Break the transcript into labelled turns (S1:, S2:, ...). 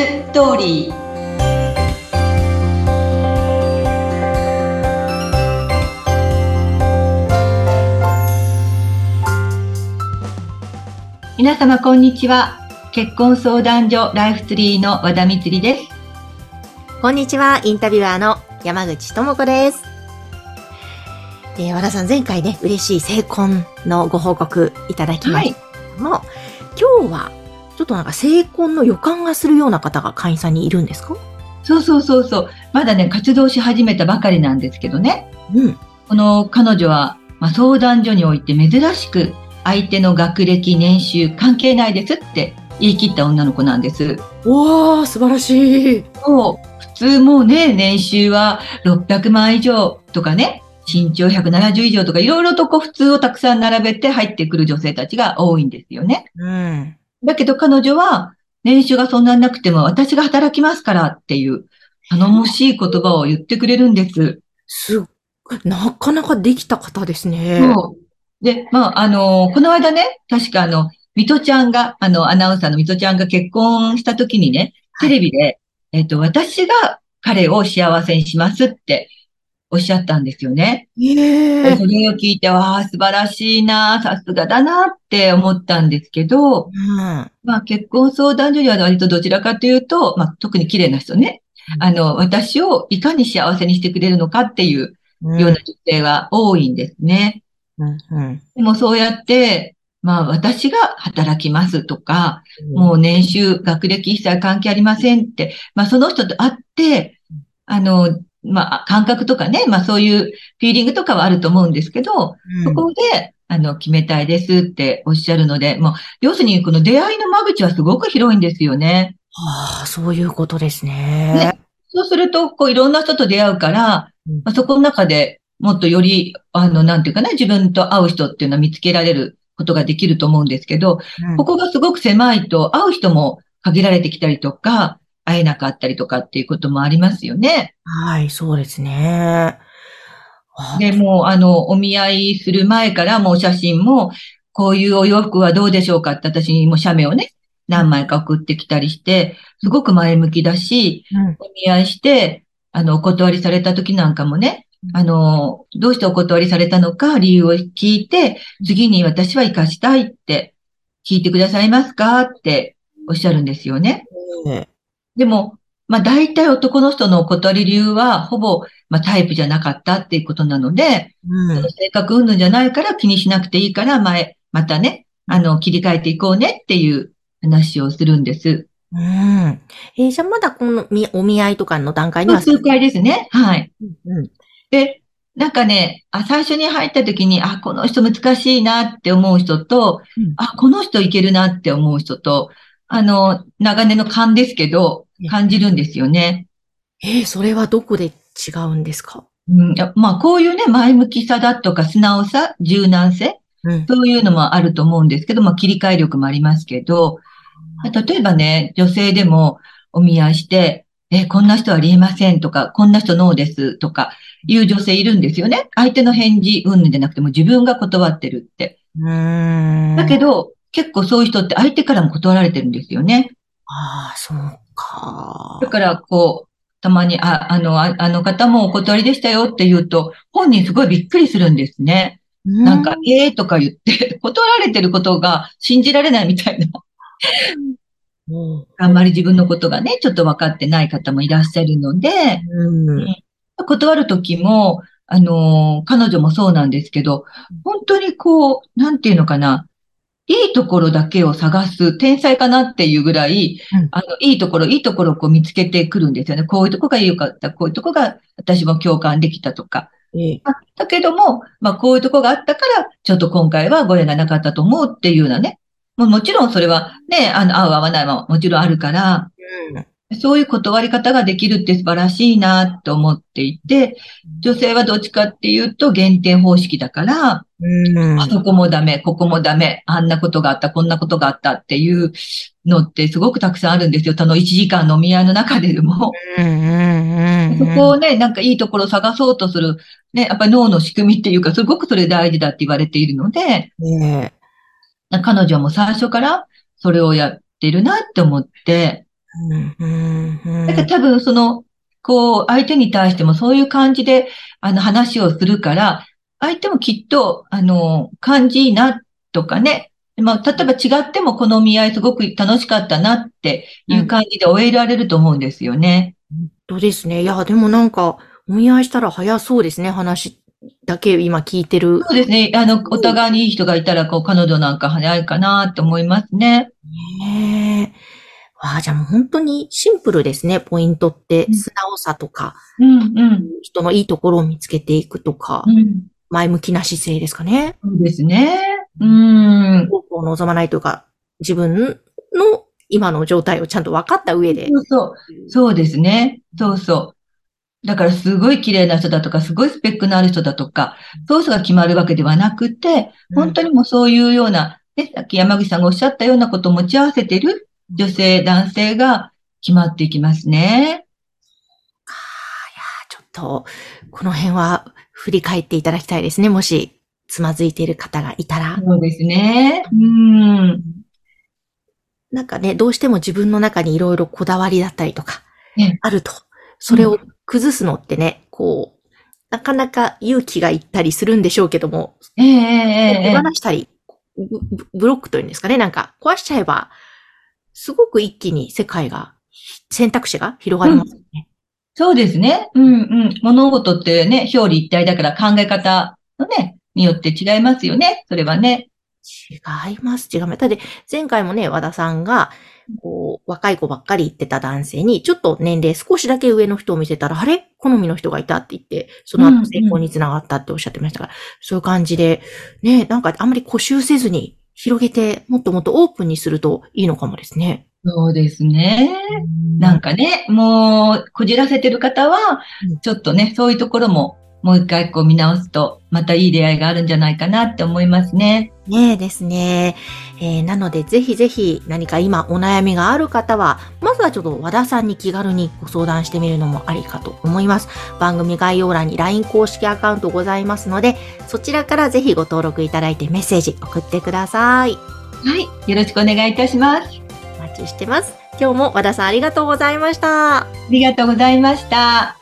S1: ストーリー皆様こんにちは結婚相談所ライフツリーの和田光です
S2: こんにちはインタビュアーの山口智子ですえー、和田さん前回ね嬉しい成婚のご報告いただきましたも、はい、今日はちょっとなんか成婚の予感がするような方が会員さんにいるんですか？
S1: そうそうそうそう。まだね、活動し始めたばかりなんですけどね。
S2: うん。
S1: この彼女は、まあ、相談所において珍しく相手の学歴、年収関係ないですって言い切った女の子なんです。
S2: わー、素晴らしい。
S1: そう。普通もうね、年収は600万以上とかね、身長170以上とかいろいろとこう普通をたくさん並べて入ってくる女性たちが多いんですよね。
S2: うん。
S1: だけど彼女は、年収がそんなになくても私が働きますからっていう頼もしい言葉を言ってくれるんです。
S2: すなかなかできた方ですね。
S1: そう。で、まあ、あの、この間ね、確かあの、ミトちゃんが、あの、アナウンサーのミトちゃんが結婚した時にね、テレビで、はい、えっと、私が彼を幸せにしますっておっしゃったんですよね。
S2: え
S1: それを聞いて、わあ、素晴らしいな、さすがだなって思ったんですけど、
S2: うん、ま
S1: あ結婚相談所には割とどちらかというと、まあ特に綺麗な人ね、あの、私をいかに幸せにしてくれるのかっていうような女性は多いんですね。
S2: うんうん、
S1: でもそうやって、まあ私が働きますとか、もう年収、学歴一切関係ありませんって、まあその人と会って、あの、まあ、感覚とかね、まあそういうフィーリングとかはあると思うんですけど、うん、そこで、あの、決めたいですっておっしゃるので、もう、要するにこの出会いの間口はすごく広いんですよね。
S2: はあ、そういうことですね。
S1: ねそうすると、こう、いろんな人と出会うから、うん、まあ、そこの中でもっとより、あの、なんていうかな、自分と会う人っていうのは見つけられることができると思うんですけど、うん、ここがすごく狭いと、会う人も限られてきたりとか、会えなかったりとかっていうこともありますよね。
S2: はい、そうですね。
S1: で、もう、あの、お見合いする前からもう写真も、こういうお洋服はどうでしょうかって私にも写メをね、何枚か送ってきたりして、すごく前向きだし、
S2: うん、お
S1: 見合いして、あの、お断りされた時なんかもね、あの、どうしてお断りされたのか理由を聞いて、次に私は活かしたいって聞いてくださいますかっておっしゃるんですよね。でも、まあ大体男の人のお断り理由は、ほぼ、まあタイプじゃなかったっていうことなので、
S2: うん、
S1: 性格云々じゃないから気にしなくていいから、前、またね、あの、切り替えていこうねっていう話をするんです。
S2: うん。えー、じゃあまだこのお見合いとかの段階には
S1: 数回ですね。はい。
S2: うん、
S1: で、なんかね、あ、最初に入った時に、あ、この人難しいなって思う人と、うん、あ、この人いけるなって思う人と、あの、長年の勘ですけど、感じるんですよね。
S2: えー、それはどこで違うんですか？
S1: うん、まあ、こういうね、前向きさだとか、素直さ、柔軟性、うん、そういうのもあると思うんですけど、まあ、切り替え力もありますけど、例えばね、女性でもお見合いして、え、こんな人はありえませんとか、こんな人ノーですとか、いう女性いるんですよね。相手の返事、うんぬじゃなくても自分が断ってるって。だけど、結構そういう人って相手からも断られてるんですよね。
S2: ああ、そうか。
S1: だから、こう、たまに、あ、あの、ああの方もお断りでしたよって言うと、本人すごいびっくりするんですね。んなんか、ええー、とか言って、断られてることが信じられないみたいな。あんまり自分のことがね、ちょっと分かってない方もいらっしゃるので、
S2: うん、
S1: 断るときも、あの、彼女もそうなんですけど、本当にこう、なんていうのかな、いいところだけを探す天才かなっていうぐらい、うん、あの、いいところ、いいところをこう見つけてくるんですよね。こういうとこが良かった、こういうとこが私も共感できたとか。
S2: ええ、
S1: だけども、まあ、こういうとこがあったから、ちょっと今回はご縁がなかったと思うっていうようなね。もうもちろんそれはね、あの、合う合わないももちろんあるから、
S2: うん
S1: そういう断り方ができるって素晴らしいなと思っていて、女性はどっちかっていうと減点方式だから、
S2: うん、
S1: あそこもダメ、ここもダメ、あんなことがあった、こんなことがあったっていうのってすごくたくさんあるんですよ。その1時間の見合いの中でも。そこをね、なんかいいところを探そうとする、ね、やっぱり脳の仕組みっていうか、すごくそれ大事だって言われているので、
S2: ね、
S1: 彼女も最初からそれをやってるなって思って、だから多分その、こう、相手に対してもそういう感じで、あの、話をするから、相手もきっと、あの、感じいいなとかね、まあ、例えば違ってもこのお見合いすごく楽しかったなっていう感じで終えられると思うんですよね。
S2: 本当ですね。いや、でもなんか、お見合いしたら早そうですね、話だけ今聞いてる。
S1: そうですね。あの、お互いにいい人がいたら、こう、彼女なんか早いかなと思いますね。
S2: ああ、じゃあもう本当にシンプルですね、ポイントって。素直さとか、
S1: うんうん、
S2: 人のいいところを見つけていくとか、うん、前向きな姿勢ですかね。
S1: そうですね。うん。
S2: を望まないというか、自分の今の状態をちゃんと分かった上で。
S1: そうそう。そうですね。そうそう。だからすごい綺麗な人だとか、すごいスペックのある人だとか、ソースが決まるわけではなくて、本当にもうそういうような、ね、さっき山口さんがおっしゃったようなことを持ち合わせている女性、男性が決まっていきますね。
S2: ああ、いや、ちょっと、この辺は振り返っていただきたいですね。もし、つまずいている方がいたら。
S1: そうですね。うん。
S2: なんかね、どうしても自分の中にいろいろこだわりだったりとか、あると。それを崩すのってね、こう、なかなか勇気がいったりするんでしょうけども、
S1: ええ
S2: 手放したり、ブロックというんですかね、なんか壊しちゃえば、すごく一気に世界が、選択肢が広がりますね、うん。
S1: そうですね。うんうん。物事ってね、表裏一体だから考え方のね、によって違いますよね。それはね。
S2: 違います。違います。ただ、前回もね、和田さんが、こう、若い子ばっかり言ってた男性に、ちょっと年齢少しだけ上の人を見せたら、あれ？好みの人がいたって言って、その後成功につながったっておっしゃってましたから、うんうん、そういう感じで、ね、なんかあんまり固執せずに広げて、もっともっとオープンにするといいのかもですね。
S1: そうですね。なんかね、もう、こじらせてる方は、ちょっとね、そういうところももう一回こう見直すと、またいい出会いがあるんじゃないかなって思いますね。
S2: ねえですね。えー、なので、ぜひぜひ何か今お悩みがある方は、まずはちょっと和田さんに気軽にご相談してみるのもありかと思います。番組概要欄に LINE 公式アカウントございますので、そちらからぜひご登録いただいてメッセージ送ってください。
S1: はい。よろしくお願いいたします。
S2: お待ちしてます。今日も和田さんありがとうございました。
S1: ありがとうございました。